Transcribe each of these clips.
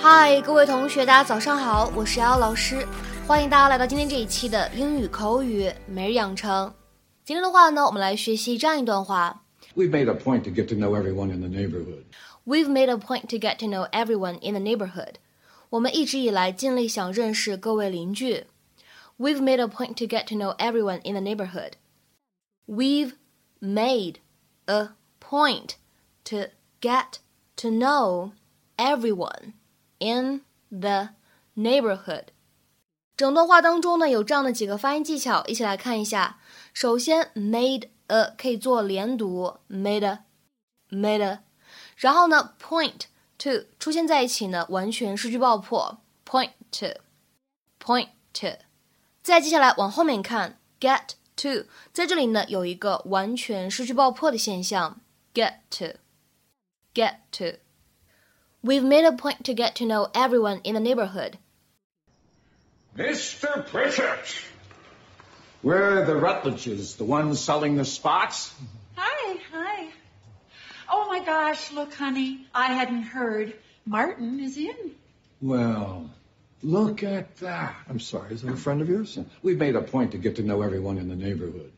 嗨，各位同学，大家早上好，我是瑶瑶老师，欢迎大家来到今天这一期的英语口语每日养成。今天的话呢，我们来学习这样一段话：We've made a point to get to know everyone in the neighborhood. We've made a point to get to know everyone in the neighborhood. 我们一直以来尽力想认识各位邻居。We've made a point to get to know everyone in the neighborhood. We've made a point to get to know everyone In the neighborhood。整段话当中呢，有这样的几个发音技巧，一起来看一下。首先，made a 可以做连读，made a，made a。然后呢，point to 出现在一起呢，完全失去爆破，point to，point to。再接下来往后面看，get to 在这里呢有一个完全失去爆破的现象，get to，get to。We've made a point to get to know everyone in the neighborhood. Mr. Pritchett! Where are the Rutledges, the ones selling the spots? Hi, hi. Oh my gosh, look, honey, I hadn't heard. Martin is in. Well, look at that. I'm sorry, is that a friend of yours? We've made a point to get to know everyone in the neighborhood.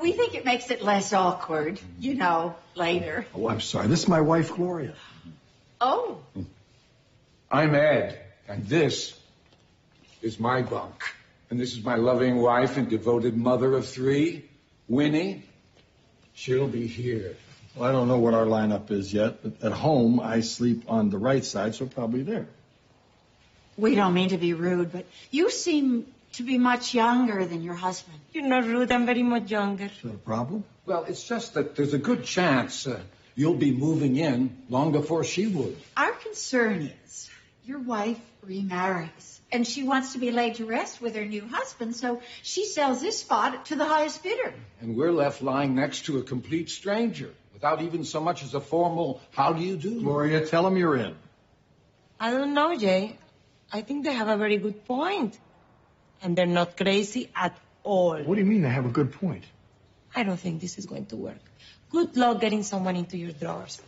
We think it makes it less awkward, you know, later. Oh, I'm sorry. This is my wife, Gloria. Oh. I'm Ed, and this is my bunk. And this is my loving wife and devoted mother of three, Winnie. She'll be here. Well, I don't know what our lineup is yet, but at home I sleep on the right side, so probably there. We don't mean to be rude, but you seem to be much younger than your husband. You're not rude. I'm very much younger. Is that a problem? Well, it's just that there's a good chance uh, you'll be moving in long before she would. Our concern is your wife remarries and she wants to be laid to rest with her new husband, so she sells this spot to the highest bidder. And we're left lying next to a complete stranger without even so much as a formal how do you do. Gloria, tell him you're in. I don't know, Jay. I think they have a very good point. And they're not crazy at all. What do you mean they have a good point? I don't think this is going to work. Good luck getting someone into your drawers.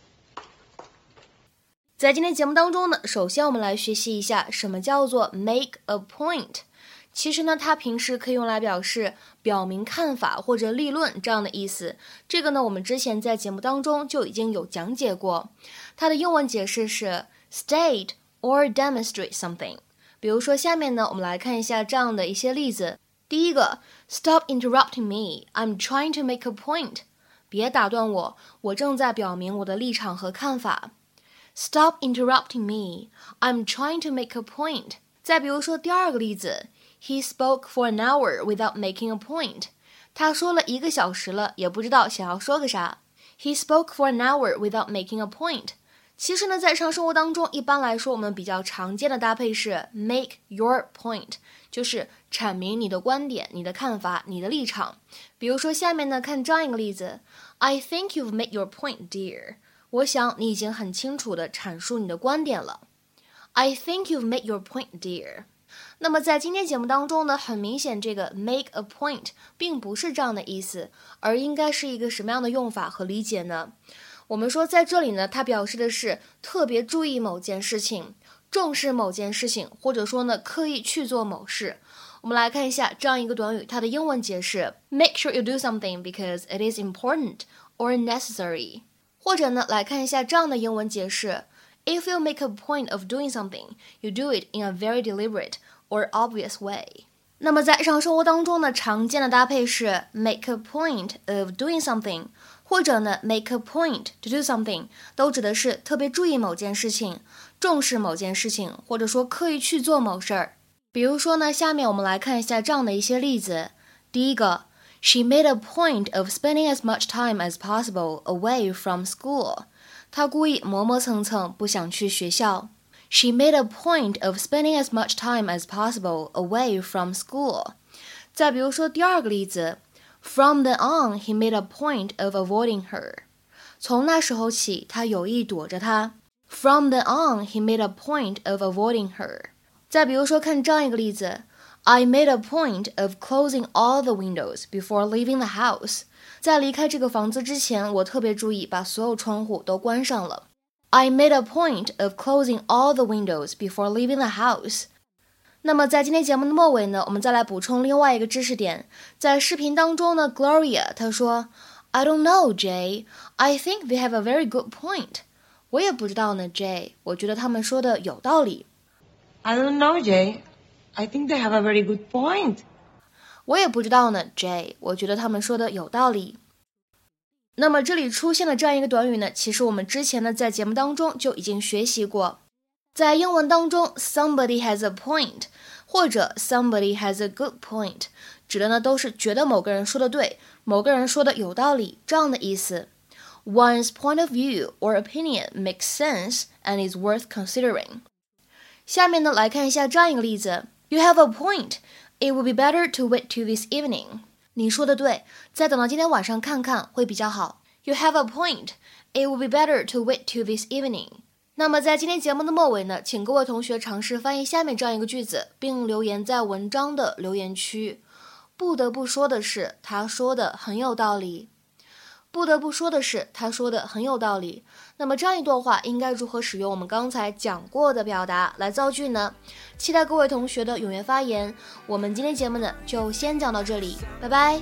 在今天节目当中呢，首先我们来学习一下什么叫做 make a point。其实呢，它平时可以用来表示表明看法或者立论这样的意思。这个呢，我们之前在节目当中就已经有讲解过。它的英文解释是 state or demonstrate something。比如说下面呢，我们来看一下这样的一些例子。第一个，Stop interrupting me. I'm trying to make a point. 别打断我，我正在表明我的立场和看法。Stop interrupting me. I'm trying to make a point. 再比如说第二个例子，He spoke for an hour without making a point. 他说了一个小时了，也不知道想要说个啥。He spoke for an hour without making a point. 其实呢，在日常生活当中，一般来说，我们比较常见的搭配是 make your point，就是阐明你的观点、你的看法、你的立场。比如说下面呢，看这样一个例子：I think you've made your point, dear. 我想你已经很清楚地阐述你的观点了。I think you've made your point, dear. 那么在今天节目当中呢，很明显这个 make a point 并不是这样的意思，而应该是一个什么样的用法和理解呢？我们说在这里呢，它表示的是特别注意某件事情，重视某件事情，或者说呢刻意去做某事。我们来看一下这样一个短语，它的英文解释：make sure you do something because it is important or necessary。或者呢，来看一下这样的英文解释：If you make a point of doing something, you do it in a very deliberate or obvious way。那么在日常生活当中呢，常见的搭配是 make a point of doing something，或者呢 make a point to do something，都指的是特别注意某件事情，重视某件事情，或者说刻意去做某事儿。比如说呢，下面我们来看一下这样的一些例子。第一个。She made a point of spending as much time as possible away from school. 她故意磨磨蹭蹭，不想去学校。She made a point of spending as much time as possible away from school. 再比如说第二个例子 ，From then on, he made a point of avoiding her. 从那时候起，他有意躲着她。From then on, he made a point of avoiding her. 再比如说，看这样一个例子。I made a point of closing all the windows before leaving the house. 在离开这个房子之前，我特别注意把所有窗户都关上了。 I made a point of closing all the windows before leaving the house. 那么在今天节目的末尾呢，我们再来补充另外一个知识点。在视频当中呢，Gloria 她说，I don't know, Jay. I think they have a very good point. 我也不知道呢，Jay。我觉得他们说的有道理。I don't know, Jay. I think they have a very good point. 我也不知道呢，Jay。我觉得他们说的有道理。那么这里出现的这样一个短语呢，其实我们之前呢在节目当中就已经学习过。在英文当中，somebody has a point 或者 somebody has a good point，指的呢都是觉得某个人说的对，某个人说的有道理这样的意思。One's point of view or opinion makes sense and is worth considering。下面呢来看一下这样一个例子：You have a point. It would be better to wait till this evening. 你说的对，再等到今天晚上看看会比较好。You have a point. It would be better to wait till this evening. 那么在今天节目的末尾呢，请各位同学尝试翻译下面这样一个句子，并留言在文章的留言区。不得不说的是，他说的很有道理。不得不说的是，他说的很有道理。那么这样一段话应该如何使用我们刚才讲过的表达来造句呢？期待各位同学的踊跃发言。我们今天节目呢就先讲到这里，拜拜。